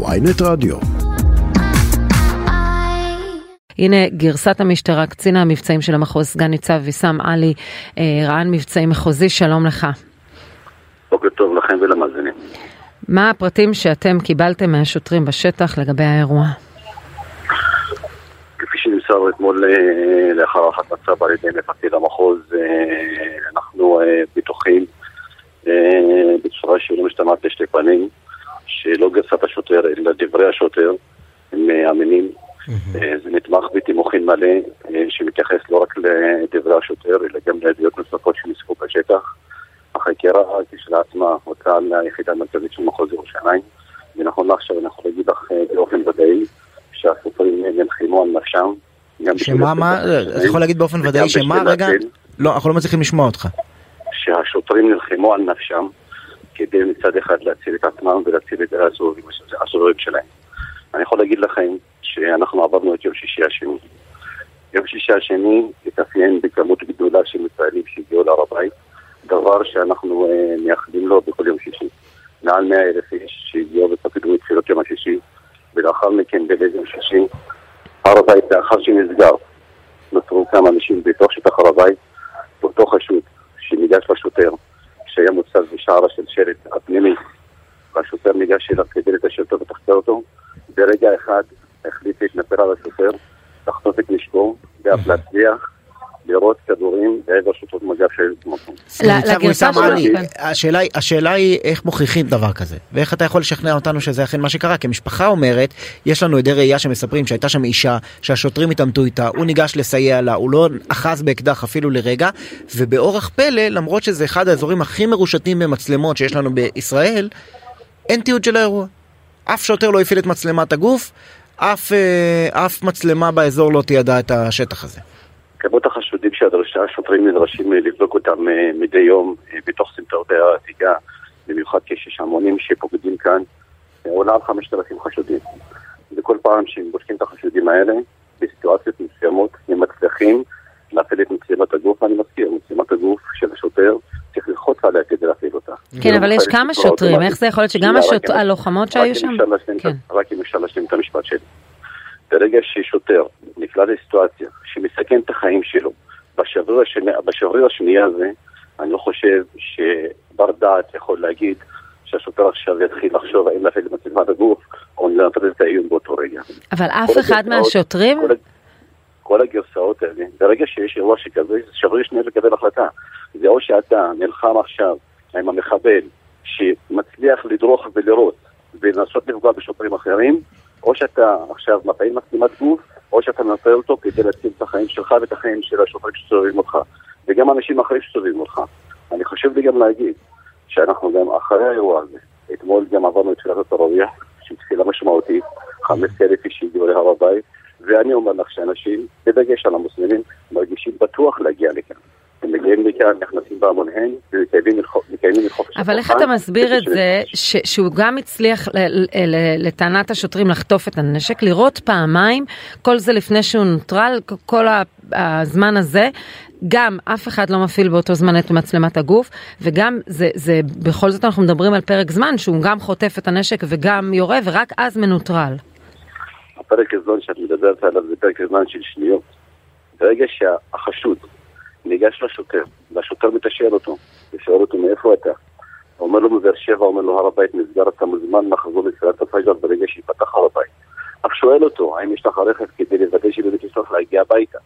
ויינט רדיו. הנה גרסת המשטרה, קצין המבצעים של המחוז, סגן ניצב ויסאם עלי, אה, רע"ן מבצעי מחוזי, שלום לך. בוקר טוב לכם ולמאזינים. מה הפרטים שאתם קיבלתם מהשוטרים בשטח לגבי האירוע? כפי שנמסר אתמול אה, לאחר הערכת מצב על ידי מפקד המחוז, אה, אנחנו בטוחים בצורה שלא משתמעת לשתי פנים, שלא גרסת השוטר אלא דברי השוטר הם אמינים. זה נתמך בתימוכין מלא שמתייחס לא רק לדברי השוטר אלא גם לעדויות נוספות שנוספו בשטח. החקירה כשלעצמה הוצאה ליחידה המרכזית של מחוז ירושלים ונכון לעכשיו אני יכול להגיד לך באופן ודאי שהסופרים נלחמו על נפשם. שמה, מה, אתה יכול להגיד באופן ודאי שמה, רגע, לא, אנחנו לא מצליחים לשמוע אותך. שהשוטרים נלחמו על נפשם כדי מצד אחד להציל את עצמם ולהציל את הסובבים שלהם. אני יכול להגיד לכם שאנחנו עברנו את יום שישי השני. יום שישי השני התאפיין בכמות גדולה של ישראלים שהגיעו להר הבית, דבר שאנחנו uh, מייחדים לו בכל יום שישי. מעל 100 אלף איש שהגיעו ופקדו מתחילות יום השישי, ולאחר מכן בליל יום שישי, הר הבית לאחר שנסגר, נוצרו כמה אנשים בתוך שטח הר הבית, באותו חשוד שניגש לשוטר, שהיה מוצב בשערה של שלט הפנימי, והשוטר ניגש אליו כדי לתשאל אותו ותחקר אותו, ברגע אחד החליט להתנפל על השוטר, לחטוף את נשקו, ואף להצליח. לירות כדורים לעבר שוטרות מג"ב שהיו במקום. השאלה היא איך מוכיחים דבר כזה ואיך אתה יכול לשכנע אותנו שזה אכן מה שקרה כי המשפחה אומרת יש לנו עדי ראייה שמספרים שהייתה שם אישה שהשוטרים התעמתו איתה הוא ניגש לסייע לה הוא לא אחז באקדח אפילו לרגע ובאורח פלא למרות שזה אחד האזורים הכי מרושתים במצלמות שיש לנו בישראל אין תיעוד של האירוע. אף שוטר לא הפעיל את מצלמת הגוף אף, אה, אף מצלמה באזור לא תיעדה את השטח הזה. כמות החשודים שהשוטרים נדרשים לבדוק אותם אה, מדי יום אה, בתוך סמטאות העתיקה, במיוחד כשיש המונים שפוקדים כאן, עולה על 5,000 חשודים. וכל פעם שהם בודקים את החשודים האלה, בסיטואציות מסוימות הם מצליחים להפעיל את מצלמת הגוף, אני מזכיר, מצלמת הגוף של השוטר צריך ללחוץ עליה כדי להפעיל אותה. כן, אבל יש כמה שוטרים, איך זה יכול להיות שגם הלוחמות שהיו שם? כן. רק אם אפשר להשלים את המשפט שלי. ברגע ששוטר נקלע לסיטואציה שמסכן את החיים שלו, בשבריר השנייה הזה, אני לא חושב שבר דעת יכול להגיד שהשוטר עכשיו יתחיל לחשוב האם להפעיל את מצלמת הגוף או לנטרל את האיום באותו רגע. אבל אף אחד מהשוטרים... כל, כל הגרסאות האלה, ברגע שיש אירוע שכזה, שבריר שנייה לקבל החלטה. זה או שאתה נלחם עכשיו עם המחבל שמצליח לדרוך ולירות ולנסות לפגוע בשוטרים אחרים, או שאתה עכשיו מפעיל מצלמת גוף, או שאתה מנטרל אותו כדי להציל את החיים שלך ואת החיים של השוטרים שסובבים אותך, וגם אנשים אחרים שסובבים אותך. אני חושב לי גם להגיד שאנחנו גם אחרי האירוע הזה, אתמול גם עברנו את תפילת התרוויח, שהיא תפילה משמעותית, 15,000 איש שהגיעו להר הבית, ואני אומר לך שאנשים, בדגש על המוסלמים, מרגישים בטוח להגיע לכאן. הם מגיעים מכאן, נכנסים בהמוניהם, ומקיימים את חופש אבל איך אתה מסביר את זה שהוא גם הצליח לטענת השוטרים לחטוף את הנשק, לראות פעמיים, כל זה לפני שהוא נוטרל, כל הזמן הזה, גם אף אחד לא מפעיל באותו זמן את מצלמת הגוף, וגם זה, זה בכל זאת אנחנו מדברים על פרק זמן שהוא גם חוטף את הנשק וגם יורה, ורק אז מנוטרל. הפרק הזמן שאת מדברת עליו זה פרק זמן של שניות. ברגע שהחשוד ניגש לשוטר, והשוטר מתשאל אותו, ושואל אותו מאיפה אתה? אומר לו מבאר שבע, אומר לו הר הבית נסגר, אתה מוזמן לחזור לתפילת הפג'ר ברגע שיפתח הר הבית. אך שואל אותו, האם יש לך רכב כדי לוודא שבאמת יש לך להגיע הביתה?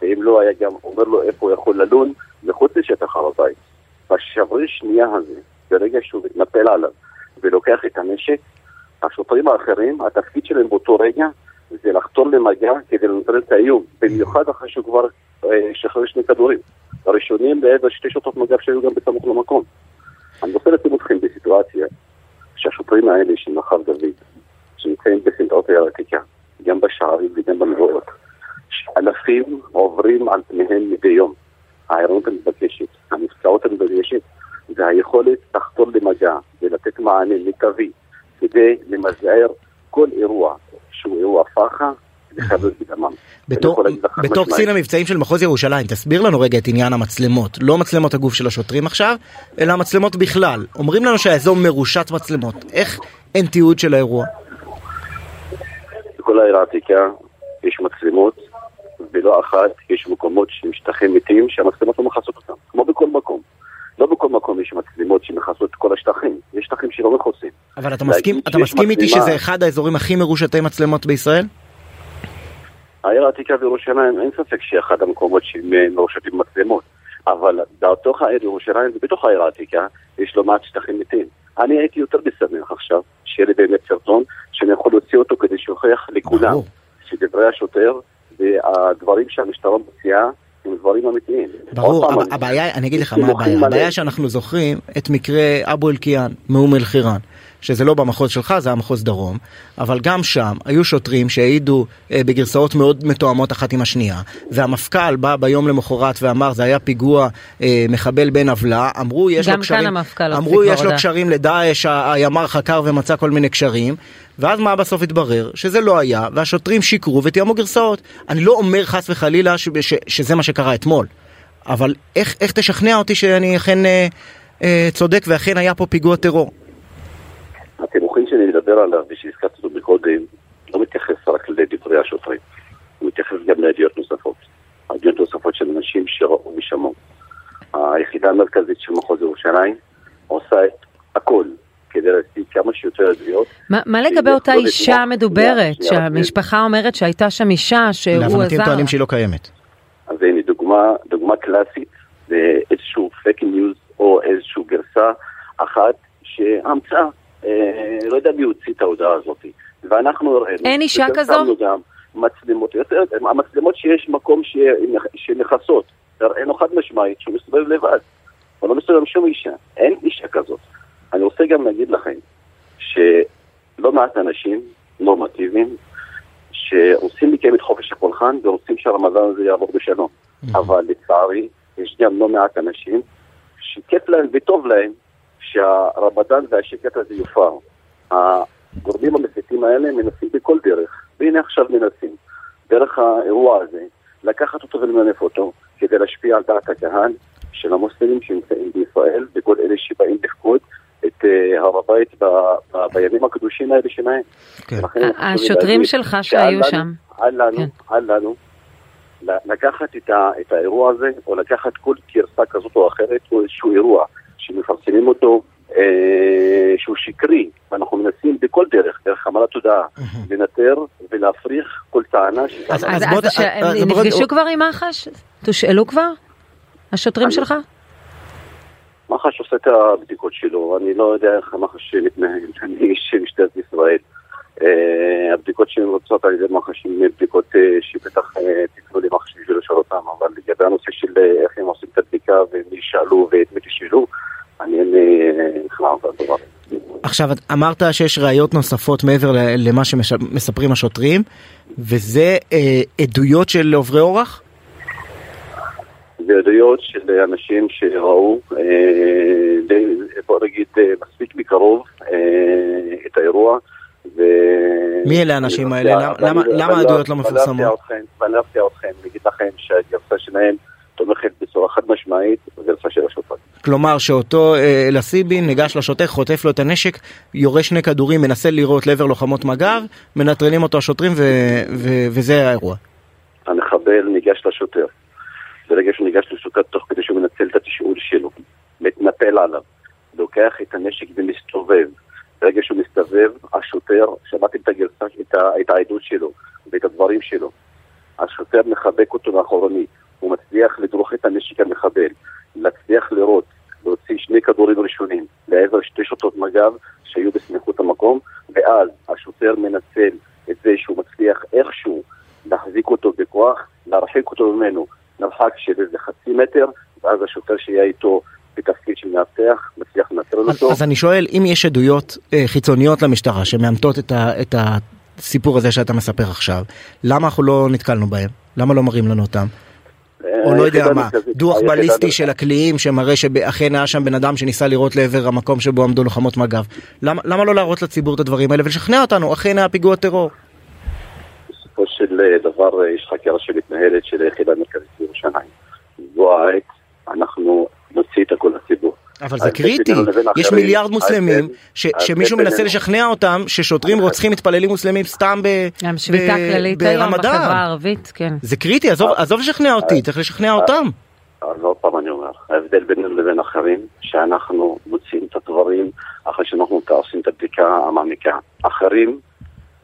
ואם לא, היה גם אומר לו איפה הוא יכול ללון מחוץ לשטח הר הבית. בשברי שנייה הזה, ברגע שהוא מתנפל עליו ולוקח את הנשק, השוטרים האחרים, התפקיד שלהם באותו רגע זה לחתור למגע כדי לנטרל את האיום, במיוחד אחרי שהוא כבר אה, שחרר שני כדורים. הראשונים לעבר שתי שוטות מג"ב שהיו גם בסמוך למקום. אני רוצה לשים אתכם בסיטואציה שהשוטרים האלה של מרחב דוד, שנמצאים בסמטאות העתיקה, גם בשערים וגם במבואות, אלפים עוברים על פניהם מדי יום. הערנות המתבקשת, הנפצעות המתבקשת, זה היכולת לחתור למגע ולתת מענה מיטבי כדי למזער כל אירוע שהוא אירוע פח"ע בתור קצין המבצעים של מחוז ירושלים, תסביר לנו רגע את עניין המצלמות, לא מצלמות הגוף של השוטרים עכשיו, אלא המצלמות בכלל. אומרים לנו שהאזור מרושת מצלמות, איך אין תיעוד של האירוע? העיר העתיקה יש מצלמות, ולא אחת יש מקומות שהם שטחים מתים שהמצלמות לא מכסות אותם, כמו בכל מקום. לא בכל מקום יש מצלמות שמכסות את כל השטחים, יש שטחים שלא מכוסים. אבל אתה מסכים, אתה מסכים איתי. שזה אחד האזורים הכי מרושתי מצלמות בישראל? העיר העתיקה בירושלים, אין ספק שהיא אחד המקומות שמרושתים מצלמות. אבל בתוך העיר ירושלים ובתוך העיר העתיקה יש לא מעט שטחים מתים. אני הייתי יותר משמח עכשיו, שיהיה לי באמת סרטון, שאני יכול להוציא אותו כדי שיוכיח לכולם שדברי השוטר והדברים שהמשטרה מוציאה הם דברים אמיתיים. ברור, הבעיה, אני אגיד לך מה הבעיה, הבעיה שאנחנו זוכרים את מקרה אבו אלקיעאן מאום אל חיראן. שזה לא במחוז שלך, זה המחוז דרום, אבל גם שם היו שוטרים שהעידו אה, בגרסאות מאוד מתואמות אחת עם השנייה, והמפכ"ל בא ביום למחרת ואמר זה היה פיגוע אה, מחבל בן עוולה, אמרו יש לו קשרים, אמרו יש לו קשרים לדאעש, הימ"ר חקר ומצא כל מיני קשרים, ואז מה בסוף התברר? שזה לא היה, והשוטרים שיקרו ותיאמו גרסאות. אני לא אומר חס וחלילה ש, ש, שזה מה שקרה אתמול, אבל איך, איך תשכנע אותי שאני אכן אה, אה, צודק ואכן היה פה פיגוע טרור? התימוכין שאני מדבר עליו ושהזכרתי אותו מקודם, לא מתייחס רק לדברי השוטרים, הוא מתייחס גם לעדויות נוספות. עדויות נוספות של אנשים שראו ושמעו. היחידה המרכזית של מחוז ירושלים עושה את הכל כדי להשיג כמה שיותר עדויות. מה לגבי אותה אישה מדוברת, שהמשפחה אומרת שהייתה שם אישה שהוא עזר? להבנתי הם טוענים שהיא לא קיימת. אז הנה דוגמה, דוגמה קלאסית לאיזשהו פייק ניוז או איזושהי גרסה אחת שהמצאה אה, לא יודע מי הוציא את ההודעה הזאת. ואנחנו הראינו. אין אישה כזו? גם מצלמות, יותר, המצלמות שיש מקום שמכסות. הראינו חד משמעית שהוא מסתובב לבד. הוא לא מסתובב עם שום אישה. אין אישה כזאת. אני רוצה גם להגיד לכם שלא מעט אנשים נורמטיביים שעושים לקיים את חופש הפולחן ורוצים שהרמדאן הזה יעבור בשלום. אבל לצערי, יש גם לא מעט אנשים שכיף להם וטוב להם שהרמדאן והשקט הזה יופר. הגורמים המסיתים האלה מנסים בכל דרך, והנה עכשיו מנסים, דרך האירוע הזה, לקחת אותו ולמנף אותו, כדי להשפיע על דעת הקהל של המוסלמים שנמצאים בישראל, וכל אלה שבאים לפקוד את uh, הר הבית בימים הקדושים האלה שלהם. כן. השוטרים שלך שהיו שם. אל לנו, כן. אל לנו, לקחת את, ה, את האירוע הזה, או לקחת כל גרסה כזאת או אחרת, או איזשהו אירוע. שמפרסמים אותו אה, שהוא שקרי, ואנחנו מנסים בכל דרך, דרך המלת תודעה, לנטר ולהפריך כל טענה ש... אז הם נפגשו כבר עם מח"ש? תושאלו כבר? השוטרים שלך? מח"ש עושה את הבדיקות שלו, אני לא יודע איך מח"ש מתנהל, אני איש משטרת ישראל. Uh, הבדיקות שהן רוצות על ידי מח"ש הן בדיקות uh, שבטח uh, תפנו למח"ש בשביל לשאול אותם, אבל לגבי הנושא של איך הם עושים את הבדיקה ומי שאלו ואת מי תשאלו, אני אין לי בכלל בדבר עכשיו אמרת שיש ראיות נוספות מעבר למה שמספרים השוטרים וזה אה, עדויות של עוברי אורח? זה עדויות של אנשים שראו, אה, די, בוא נגיד, אה, מספיק מקרוב אה, את האירוע. ו... מי אלה האנשים האלה? למה העדויות לא מפורסמות? ואני אפתיע אתכם, אני אגיד לכם שהגרסה שלהם תומכת בצורה חד משמעית בגרסה של השופט. כלומר שאותו אה, אלסיבי ניגש לשוטר, חוטף לו את הנשק, יורה שני כדורים, מנסה לירות לעבר לוחמות מג"ב, מנטרלים אותו השוטרים וזה האירוע. המחבל ניגש לשוטר. ברגע שהוא ניגש לשוטר תוך כדי שהוא מנצל את התשאול שלו, מתנפל עליו, לוקח את הנשק ומסתובב. ברגע שהוא מסתובב, השוטר, שמעתם את הגרסה, את, את העדות שלו ואת הדברים שלו. השוטר מחבק אותו מאחורנית. הוא מצליח לדרוך את הנשק המחבל, להצליח לירות, להוציא שני כדורים ראשונים לעבר שתי שוטות מג"ב שהיו בסמיכות המקום, ואז השוטר מנצל את זה שהוא מצליח איכשהו להחזיק אותו בכוח, להרחיק אותו ממנו מרחק של איזה חצי מטר, ואז השוטר שיהיה איתו בתפקיד של מאבטח, מצליח לנטרל אותו. אז אני שואל, אם יש עדויות אה, חיצוניות למשטרה שמאמתות את, הסיפור הזה שאתה מספר עכשיו, למה אנחנו לא נתקלנו בהם? למה לא מראים לנו אותם? או לא יודע מה, דוח בליסטי של הקליעים שמראה שאכן היה שם בן אדם שניסה לירות לעבר המקום שבו עמדו לוחמות מג"ב. למה, לא להראות לציבור את הדברים האלה ולשכנע אותנו, אכן היה פיגוע טרור? בסופו של אה, דבר אה, יש חקירה שמתנהלת של היחידה המרכזית בירושלים. זו העת, אנחנו נוציא את הכל לציבור. אבל זה קריטי, יש מיליארד מוסלמים שמישהו מנסה לשכנע אותם ששוטרים רוצחים מתפללים מוסלמים סתם ברמדאן. גם שביתה כללית היום בחברה הערבית, כן. זה קריטי, עזוב לשכנע אותי, צריך לשכנע אותם. אז עוד פעם אני אומר, ההבדל בינינו לבין אחרים, שאנחנו מוצאים את הדברים אחרי שאנחנו עושים את הבדיקה המעמיקה. אחרים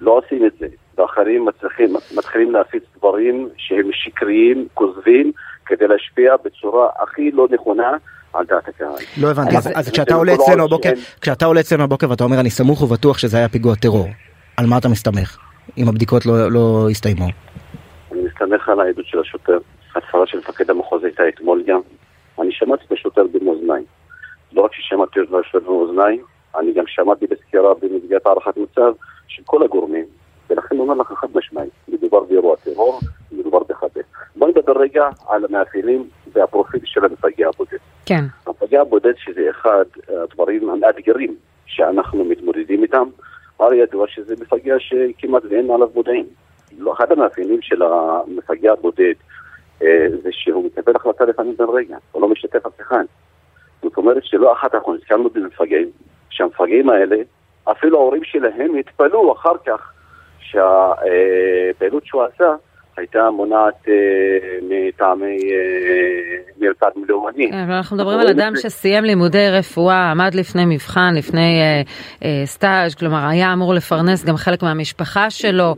לא עושים את זה, ואחרים מצליחים, מתחילים להפיץ דברים שהם שקריים, כוזבים, כדי להשפיע בצורה הכי לא נכונה על דעת הקהל. לא הבנתי, אז, אז כשאתה עולה אצלנו הבוקר, כשאתה עולה אצלנו הבוקר ואתה אומר אני סמוך ובטוח שזה היה פיגוע טרור, על מה אתה מסתמך? אם הבדיקות לא, לא הסתיימו. אני מסתמך על העדות של השוטר. הצהרה של מפקד המחוז הייתה אתמול גם. אני שמעתי את השוטר במאזניים. לא רק ששמעתי את השוטר במאזניים, אני גם שמעתי בסקירה במסגרת הערכת מצב של כל הגורמים, ולכן אומר לך חד משמעית, מדובר באירוע טרור. בוא נדבר רגע על המאפיינים והפרופיל של המפגע הבודד. כן. המפגע הבודד שזה אחד הדברים המאתגרים שאנחנו מתמודדים איתם, הרי ידוע שזה מפגע שכמעט ואין עליו מודעים. לא, אחד המאפיינים של המפגע הבודד אה, זה שהוא מקבל החלטה לפעמים בן רגע, הוא לא משתף אף אחד. זאת אומרת שלא אחת אנחנו נזכרנו במפגעים, שהמפגעים האלה, אפילו ההורים שלהם התפלאו אחר כך שהפעילות שהוא עשה הייתה מונעת אה, מטעמי אה, מרפאת מלאומנים. כן, אנחנו מדברים על אדם שסיים לימודי רפואה, עמד לפני מבחן, לפני אה, סטאז', כלומר היה אמור לפרנס גם חלק מהמשפחה שלו.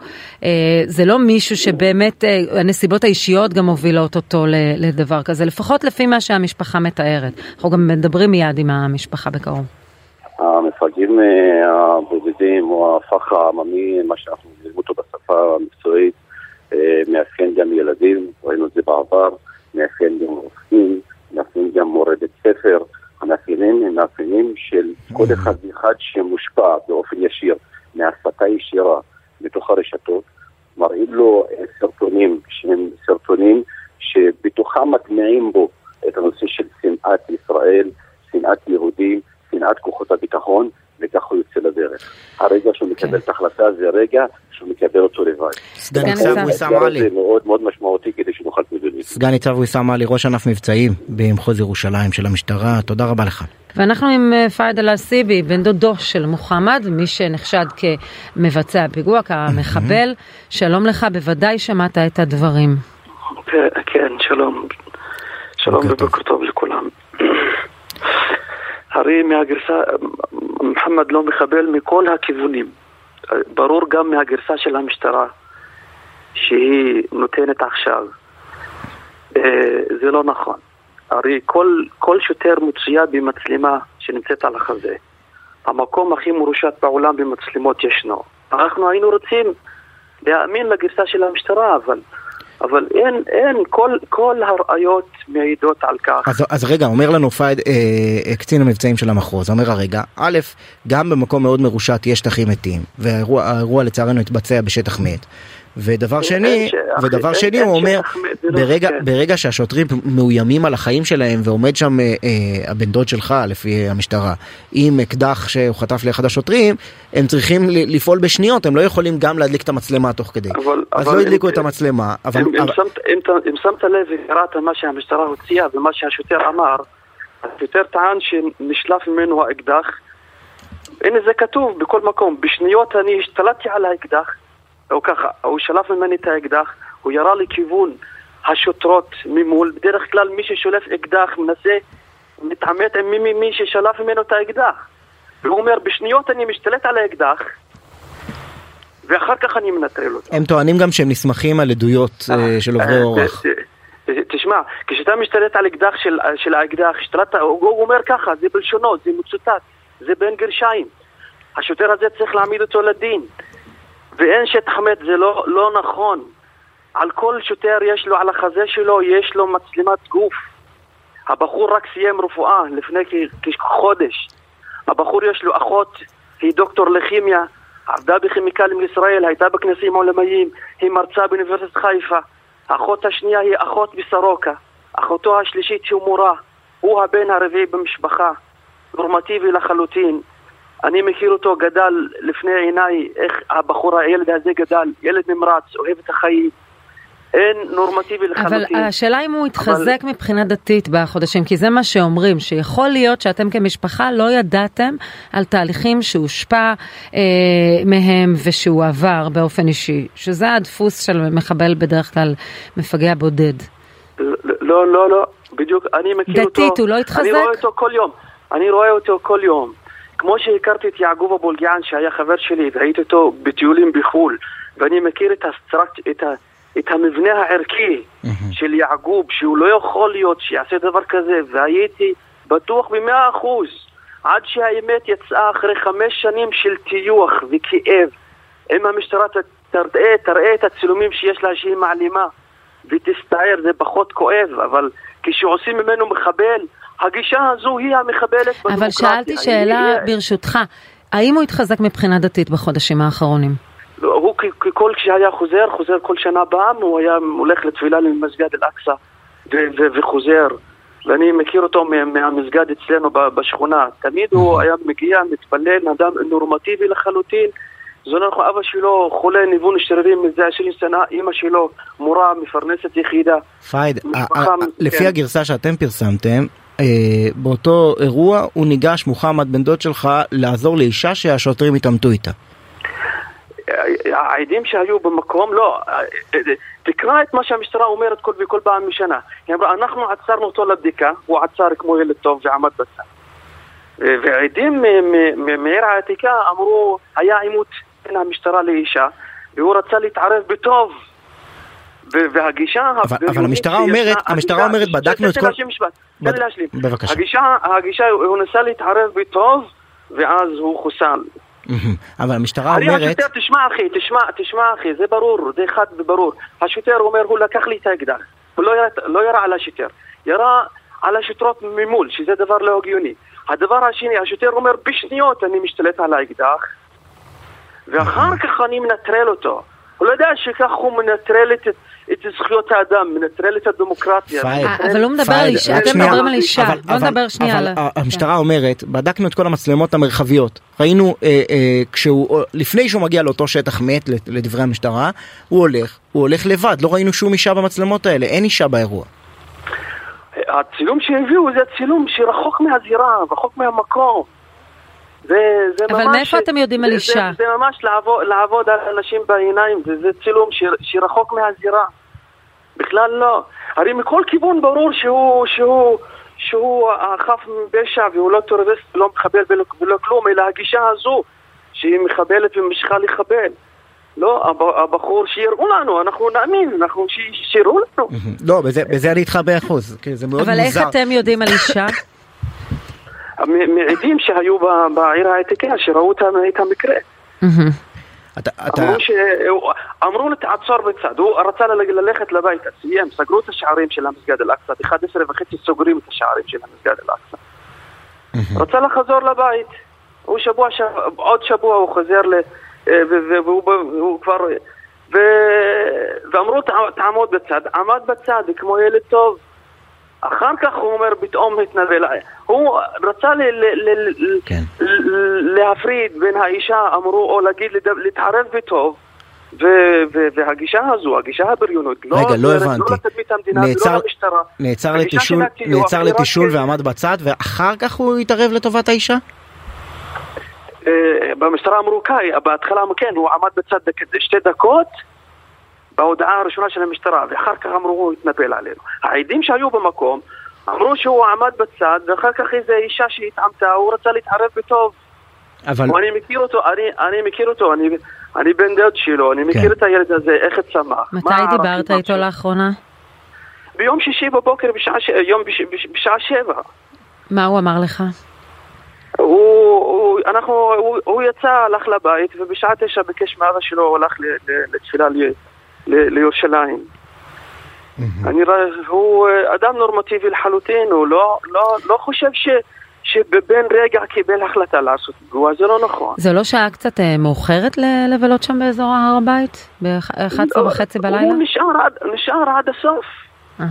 זה לא מישהו שבאמת הנסיבות האישיות גם מובילות אותו לדבר כזה, לפחות לפי מה שהמשפחה מתארת. אנחנו גם מדברים מיד עם המשפחה בקרוב. המפגעים הבודדים או הפח העממי, מה שאנחנו מבינים אותו בשפה המקצועית, מאפיין גם ילדים, ראינו את זה בעבר, מאפיין גם רופאים, מאפיין גם מורה בית ספר. המאפיינים הם מאפיינים של כל mm. אחד ואחד שמושפע באופן ישיר מהסתה ישירה בתוך הרשתות, מראים לו אה, סרטונים שהם סרטונים שבתוכם מטמיעים בו את הנושא של שנאת ישראל, שנאת יהודים, שנאת כוחות הביטחון, וכך הוא יוצא לדרך. הרגע שהוא מקבל כן. את ההחלטה זה רגע מקבל אותו לבד. סגן ניצב ויסאם עלי. זה מאוד מאוד משמעותי כדי שנוכל להתמודד. סגן ניצב ויסאם עלי, ראש ענף מבצעים במחוז ירושלים של המשטרה, תודה רבה לך. ואנחנו עם אה, פאיד אל-סיבי, בן דודו של מוחמד, מי שנחשד כמבצע פיגוע, כמחבל. שלום לך, בוודאי שמעת את הדברים. כן, כן שלום. שלום ובוקר טוב לכולם. הרי מהגרסה, מוחמד לא מחבל מכל הכיוונים. ברור גם מהגרסה של המשטרה שהיא נותנת עכשיו. אה, זה לא נכון. הרי כל, כל שוטר מצויה במצלמה שנמצאת על החזה. המקום הכי מרושת בעולם במצלמות ישנו. אנחנו היינו רוצים להאמין לגרסה של המשטרה, אבל אבל אין, אין, כל, כל הראיות מעידות על כך. אז, אז רגע, אומר לנו פייד, אה, אה, קצין המבצעים של המחוז, אומר הרגע, א', גם במקום מאוד מרושת יש שטחים מתים, והאירוע לצערנו התבצע בשטח מת. ודבר שני, ודבר שני הוא אומר, ברגע, כן. ברגע שהשוטרים מאוימים על החיים שלהם ועומד שם אה, אה, הבן דוד שלך לפי המשטרה עם אקדח שהוא חטף לאחד השוטרים, הם צריכים לפעול בשניות, הם לא יכולים גם להדליק את המצלמה תוך כדי. אבל, אז אבל לא הדליקו את המצלמה. אבל, אם, אבל... אם שמת לב וקראת מה שהמשטרה הוציאה ומה שהשוטר אמר, השוטר טען שנשלף ממנו האקדח. הנה זה כתוב בכל מקום, בשניות אני השתלטתי על האקדח או ככה, הוא שלף ממני את האקדח, הוא ירה לכיוון השוטרות ממול, בדרך כלל מי ששולף אקדח מנסה מתעמת עם מי, מי ששלף ממנו את האקדח. והוא אומר, בשניות אני משתלט על האקדח, ואחר כך אני מנטרל אותו. הם טוענים גם שהם נסמכים על עדויות אה, אה, של עוברי אה, אורח. תשמע, כשאתה משתלט על אקדח של, של האקדח, השתלטת, הוא, הוא אומר ככה, זה בלשונו, זה מצוטט, זה בין גרשיים. השוטר הזה צריך להעמיד אותו לדין. ואין שטח מת, זה לא, לא נכון. על כל שוטר יש לו, על החזה שלו, יש לו מצלמת גוף. הבחור רק סיים רפואה לפני כחודש. הבחור יש לו אחות, היא דוקטור לכימיה, עבדה בכימיקלים לישראל, הייתה בכנסים עולמיים, היא מרצה באוניברסיטת חיפה. האחות השנייה היא אחות בסורוקה. אחותו השלישית היא מורה. הוא הבן הרביעי במשפחה. נורמטיבי לחלוטין. אני מכיר אותו, גדל לפני עיניי, איך הבחור, הילד הזה גדל, ילד נמרץ, אוהב את החיים. אין נורמטיבי לחלוטין. אבל השאלה אם הוא התחזק אבל... מבחינה דתית בחודשים, כי זה מה שאומרים, שיכול להיות שאתם כמשפחה לא ידעתם על תהליכים שהושפע אה, מהם ושהוא עבר באופן אישי, שזה הדפוס של מחבל בדרך כלל מפגע בודד. לא, לא, לא, בדיוק, אני מכיר דתית, אותו. דתית, הוא לא התחזק? אני רואה אותו כל יום, אני רואה אותו כל יום. כמו שהכרתי את יעקוב אבולגיען שהיה חבר שלי והייתי איתו בטיולים בחו"ל ואני מכיר את, הסטרק, את, ה, את המבנה הערכי. של יעקוב שהוא לא יכול להיות שיעשה דבר כזה והייתי בטוח במאה אחוז עד שהאמת יצאה אחרי חמש שנים של טיוח וכאב אם המשטרה תראה, תראה את הצילומים שיש לה שהיא מעלימה ותסתער זה פחות כואב אבל כשעושים ממנו מחבל הגישה הזו היא המחבלת בדמוקרטיה. אבל שאלתי שאלה ברשותך, האם הוא התחזק מבחינה דתית בחודשים האחרונים? לא, הוא ככל כשהיה חוזר, חוזר כל שנה פעם, הוא היה הולך לתפילה למסגד אל-אקצא וחוזר. ואני מכיר אותו מהמסגד אצלנו בשכונה. תמיד הוא היה מגיע, מתפלל, אדם נורמטיבי לחלוטין. זה לא נכון, אבא שלו חולה ניוון שרירים מזה 20 שנה, אימא שלו מורה, מפרנסת יחידה. פייד, לפי כן. הגרסה שאתם פרסמתם, אה, באותו אירוע הוא ניגש, מוחמד בן דוד שלך, לעזור לאישה שהשוטרים התעמתו איתה. העדים שהיו במקום, לא, תקרא את מה שהמשטרה אומרת כל וכל פעם משנה. היא אמרה, אנחנו עצרנו אותו לבדיקה, הוא עצר כמו ילד טוב ועמד בצד. והעדים מעיר העתיקה אמרו, היה עימות בין המשטרה לאישה, והוא רצה להתערב בטוב והגישה... אבל, אבל המשטרה אומרת, המשטרה אומרת, בדקנו את כל... תן לי להשלים. בבקשה. הגישה, הגישה, הוא ניסה להתערב בטוב, ואז הוא חוסל. אבל המשטרה אומרת... השוטר, תשמע אחי, תשמע, תשמע אחי, זה ברור, זה חד וברור. השוטר אומר, הוא לקח לי את האקדח. הוא לא לא ירה על השוטר, ירה על השוטרות ממול, שזה דבר לא הגיוני. הדבר השני, השוטר אומר, בשניות אני משתלט על האקדח, ואחר כך אני מנטרל אותו. הוא לא יודע שכך הוא מנטרל את, את זכויות האדם, מנטרל את הדמוקרטיה. פייד, אבל הוא מדבר על אישה, אתם מדברים על אישה, בוא נדבר שנייה על... המשטרה אומרת, בדקנו את כל המצלמות המרחביות, ראינו אה, אה, כשהוא, לפני שהוא מגיע לאותו שטח מת, לדברי המשטרה, הוא הולך, הוא הולך לבד, לא ראינו שום אישה במצלמות האלה, אין אישה באירוע. הצילום שהביאו זה צילום שרחוק מהזירה, רחוק מהמקום. זה, זה אבל ממש, מאיפה אתם יודעים על אישה? זה, זה ממש לעבוד, לעבוד על אנשים בעיניים, זה, זה צילום ש, שרחוק מהזירה. בכלל לא. הרי מכל כיוון ברור שהוא, שהוא, שהוא החף מפשע והוא לא טרוריסט ולא מחבל ולא, ולא כלום, אלא הגישה הזו שהיא מחבלת וממשיכה לחבל. לא, הבחור שיראו לנו, אנחנו נאמין, אנחנו שיראו לנו. לא, בזה, בזה אני איתך באחוז, זה מאוד מוזר. אבל איך אתם יודעים על אישה? מעדים שהיו בעיר העתיקה, שראו את המקרה. אמרו, ש... אמרו לו תעצור בצד, הוא רצה ללכת לביתה, סיים, סגרו את השערים של המסגד אל-אקצא, 11 וחצי סוגרים את השערים של המסגד אל-אקצא. רצה לחזור לבית, הוא שבוע, עוד שבוע הוא חוזר ל... אה, והוא כבר... ואמרו תעמוד בצד, עמד בצד כמו ילד טוב. אחר כך הוא אומר, פתאום התנבל. הוא רצה ל- ל- ל- כן. להפריד בין האישה, אמרו, או להגיד, להתערב בטוב. והגישה הזו, הגישה הבריונות, לא רגע, לא, לא הבנתי. לא לתדמית המדינה, נעצר, לא למשטרה. נעצר לתישול, נעצר לתישול ועמד בצד, ואחר כך הוא התערב לטובת האישה? אה, במשטרה אמרו, בהתחלה כן, הוא עמד בצד שתי דקות, בהודעה הראשונה של המשטרה, ואחר כך אמרו הוא התנפל עלינו. העדים שהיו במקום אמרו שהוא עמד בצד, ואחר כך איזו אישה שהתעמתה, הוא רצה להתערב בטוב. אבל... אני מכיר אותו, אני, אני מכיר אותו, אני, אני בן דוד שלו, אני מכיר כן. את הילד הזה, איך הוא צמח. מתי דיברת איתו לאחרונה? ביום שישי בבוקר בשעה, ש... יום בש... בש... בשעה שבע. מה הוא אמר לך? הוא, הוא, אנחנו, הוא, הוא יצא, הלך לבית, ובשעה תשע ביקש מאבא שלו, הוא הלך לתפילה לירושלים. אני רואה, הוא אה, אדם נורמטיבי לחלוטין, הוא לא, לא, לא חושב ש... שבבין רגע קיבל החלטה לעשות פיגוע, זה לא נכון. זה לא שעה קצת אה, מאוחרת לבלות שם באזור הר הבית? ב-11 לא, וחצי בלילה? הוא נשאר עד, נשאר עד הסוף.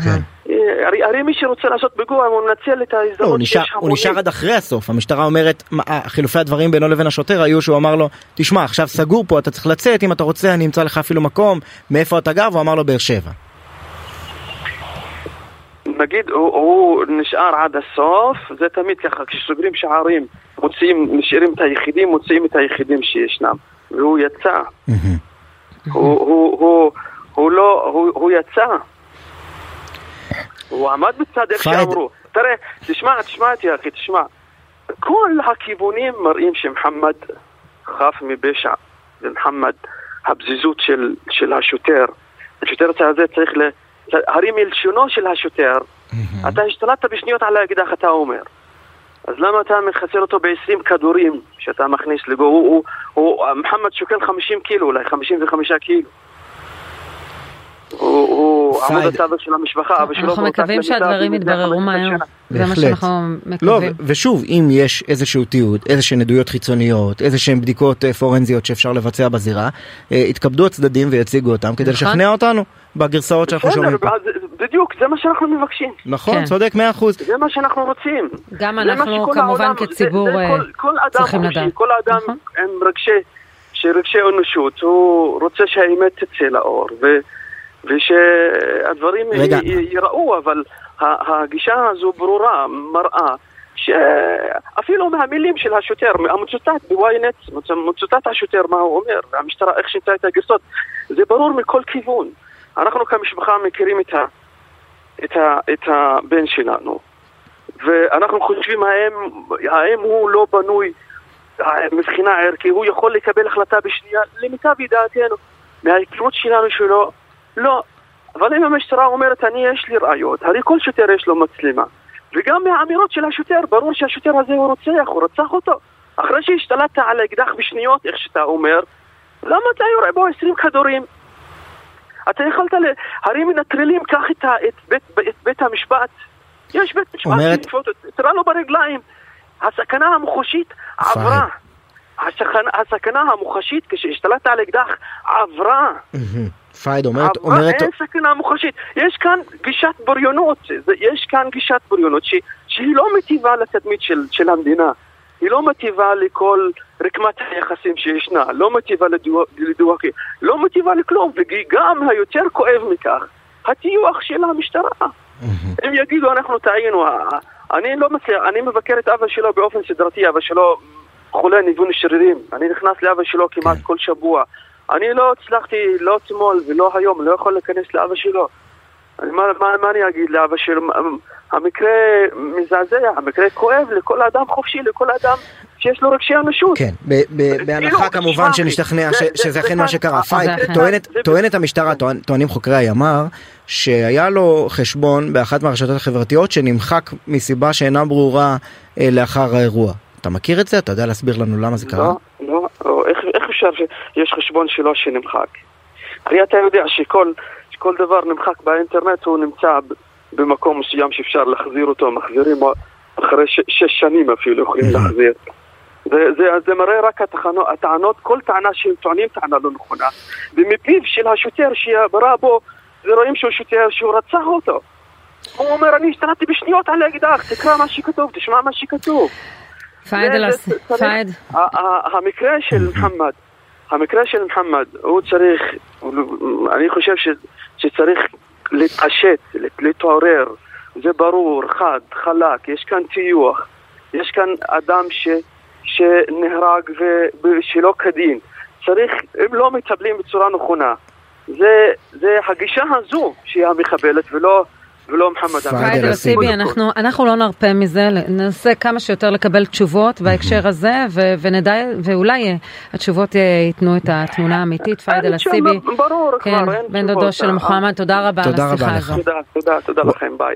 כן. אה, הרי, מי שרוצה לעשות פיגוע הוא מנצל את ההזדמנות. לא, הוא, נשאר, הוא נשאר עד אחרי הסוף, המשטרה אומרת, חילופי הדברים בינו לבין השוטר היו שהוא אמר לו, תשמע עכשיו סגור פה אתה צריך לצאת אם אתה רוצה אני אמצא לך אפילו מקום, מאיפה אתה גר? והוא אמר לו באר שבע. נגיד הוא, הוא נשאר עד הסוף, זה תמיד ככה, כשסוגרים שערים, מוציאים, נשארים את היחידים, מוציאים את היחידים שישנם. והוא יצא. הוא, הוא, הוא, הוא לא, הוא, הוא יצא. הוא עמד בצד איך. שאמרו. תראה, תשמע, תשמע אותי אחי, תשמע. כל הכיוונים מראים שמוחמד חף מפשע, ומוחמד, הפזיזות של, של השוטר. השוטר הזה צריך ל... הרי מלשונו של השוטר, אתה השתלטת בשניות על האקדח, אתה אומר. אז למה אתה מחסל אותו ב-20 כדורים שאתה מכניס לגו? הוא, הוא, הוא, מוחמד שוקל 50 קילו, אולי 55 קילו. הוא. עמוד התווך של המשפחה, אבא שלו אנחנו מקווים שהדברים יתבררו 15 מהר. שנה. זה מה בהחלט. שאנחנו לא, מקווים. ו- ושוב, אם יש איזשהו תיעוד, איזה שהן עדויות חיצוניות, איזה שהן בדיקות אה, פורנזיות שאפשר לבצע בזירה, אה, יתכבדו הצדדים ויציגו אותם כדי נכון. לשכנע אותנו בגרסאות שאנחנו שומעים פה. בדיוק, זה מה שאנחנו מבקשים. נכון, כן. צודק מאה אחוז. זה מה שאנחנו רוצים. גם אנחנו כמובן העולם- כציבור זה, זה אה, כל, כל אדם צריכים לדעת. כל אדם נכון. עם רגשי, שרגשי אנושות, הוא רוצה שהאמת תצא לאור, ו, ושהדברים רגע. י- י- ייראו, אבל הגישה הזו ברורה, מראה. שאפילו מהמילים של השוטר, המצוטט בוויינט, מצוטט השוטר מה הוא אומר, והמשטרה איך שינתה את הגרסות, זה ברור מכל כיוון. אנחנו כמשפחה מכירים את, ה, את, ה, את הבן שלנו, ואנחנו חושבים האם, האם הוא לא בנוי מבחינה ערכית, הוא יכול לקבל החלטה בשנייה, למיטב ידיעתנו, מההיכרות שלנו שלו, לא. אבל אם המשטרה אומרת, אני יש לי ראיות, הרי כל שוטר יש לו מצלמה. וגם מהאמירות של השוטר, ברור שהשוטר הזה הוא רוצח, הוא רצח אותו. אחרי שהשתלטת על האקדח בשניות, איך שאתה אומר, למה אתה יורה בו 20 כדורים? אתה יכולת ל... הרי מנטרלים, קח את, ה... את, בית... את בית המשפט. יש בית משפט, אומרת- תראה לו ברגליים. הסכנה המוחשית עברה. הסכנה, הסכנה המוחשית כשהשתלטת על אקדח עברה. פייד אומרת, אומרת, אין סכנה מוחשית. יש כאן גישת בריונות, יש כאן גישת בריונות ש, שהיא לא מטיבה לתדמית של, של המדינה. היא לא מטיבה לכל רקמת היחסים שישנה, לא מטיבה לדוח, לא מטיבה לכלום, וגם היותר כואב מכך, הטיוח של המשטרה. הם יגידו אנחנו טעינו, אני לא מצליח, אני מבקר את אבא שלו באופן סדרתי, אבא שלו חולה ניוון שרירים, אני נכנס לאבא שלו כמעט כל שבוע. אני לא הצלחתי, לא אתמול ולא היום, לא יכול להיכנס לאבא שלו. אני, מה, מה, מה אני אגיד לאבא שלו? המקרה מזעזע, המקרה כואב לכל אדם חופשי, לכל אדם שיש לו רגשי אנושות. כן, ב- ב- בהנחה כאילו, כמובן שנשתכנע שזה זה אכן מה שקרה. אכן. טוענת- המשטרה, טוענים חוקרי הימ"ר, שהיה לו חשבון באחת מהרשתות החברתיות שנמחק מסיבה שאינה ברורה אה, לאחר האירוע. אתה מכיר את זה? אתה יודע להסביר לנו למה זה קרה? לא, לא, או, איך, איך אפשר שיש חשבון שלו שנמחק? הרי אתה יודע שכל, שכל דבר נמחק באינטרנט הוא נמצא במקום מסוים שאפשר להחזיר אותו, מחזירים אחרי ש, שש שנים אפילו יכולים להחזיר. זה, זה, זה מראה רק התחנו, הטענות, כל טענה שהם טוענים טענה לא נכונה. ומפיו של השוטר שירה בו, ורואים שהוא שוטר שהוא רצח אותו. הוא אומר, אני השתלטתי בשניות על האקדח, תקרא מה שכתוב, תשמע מה שכתוב. פייד זה- אל זה צריך- פייד. ה- ה- המקרה של מוחמד, המקרה של מוחמד, הוא צריך, אני חושב ש, שצריך להתעשת, להתעורר, זה ברור, חד, חלק, יש כאן טיוח, יש כאן אדם ש, שנהרג ו- שלא כדין, צריך, אם לא מטפלים בצורה נכונה, זה, זה הגישה הזו שהיא המחבלת ולא, ולא מוחמד פייד אל אל-סיבי, אנחנו, אנחנו לא נרפה מזה, ננסה כמה שיותר לקבל תשובות בהקשר הזה, ו- ונדע, ואולי אה, התשובות אה, ייתנו את התמונה האמיתית. תשובה, אל-סיבי, ברור כן, כבר, אין בן תשובות. דודו של מוחמד, תודה רבה על השיחה. הזו. תודה, תודה, תודה לכם, ביי.